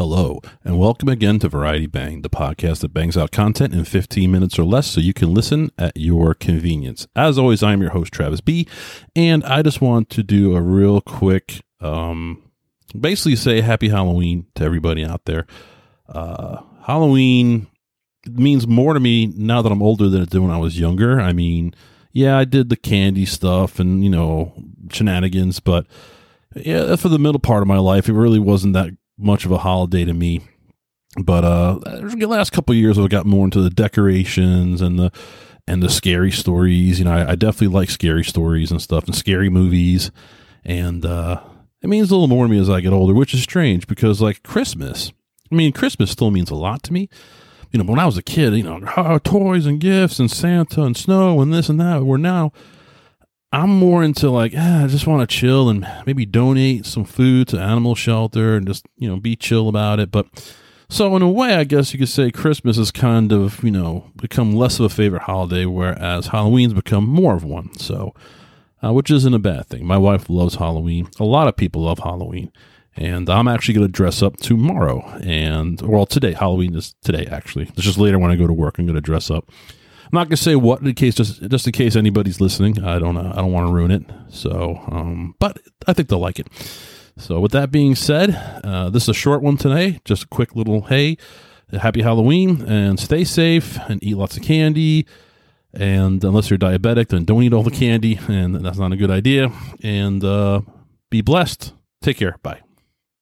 Hello, and welcome again to Variety Bang, the podcast that bangs out content in 15 minutes or less so you can listen at your convenience. As always, I'm your host, Travis B., and I just want to do a real quick, um, basically say happy Halloween to everybody out there. Uh, Halloween means more to me now that I'm older than it did when I was younger. I mean, yeah, I did the candy stuff and, you know, shenanigans, but yeah, for the middle part of my life, it really wasn't that much of a holiday to me. But uh, the last couple years, I've got more into the decorations and the and the scary stories. You know, I, I definitely like scary stories and stuff and scary movies. And uh, it means a little more to me as I get older, which is strange because like Christmas, I mean, Christmas still means a lot to me. You know, when I was a kid, you know, toys and gifts and Santa and snow and this and that. Where now I'm more into like, ah, I just want to chill and maybe donate some food to animal shelter and just, you know, be chill about it. But so in a way, I guess you could say Christmas has kind of, you know, become less of a favorite holiday, whereas Halloween's become more of one. So, uh, which isn't a bad thing. My wife loves Halloween. A lot of people love Halloween. And I'm actually going to dress up tomorrow. And, well, today. Halloween is today, actually. It's just later when I go to work, I'm going to dress up. I'm not gonna say what in case just just in case anybody's listening. I don't uh, I don't want to ruin it. So, um, but I think they'll like it. So, with that being said, uh, this is a short one today. Just a quick little hey, happy Halloween, and stay safe and eat lots of candy. And unless you're diabetic, then don't eat all the candy, and that's not a good idea. And uh, be blessed. Take care. Bye.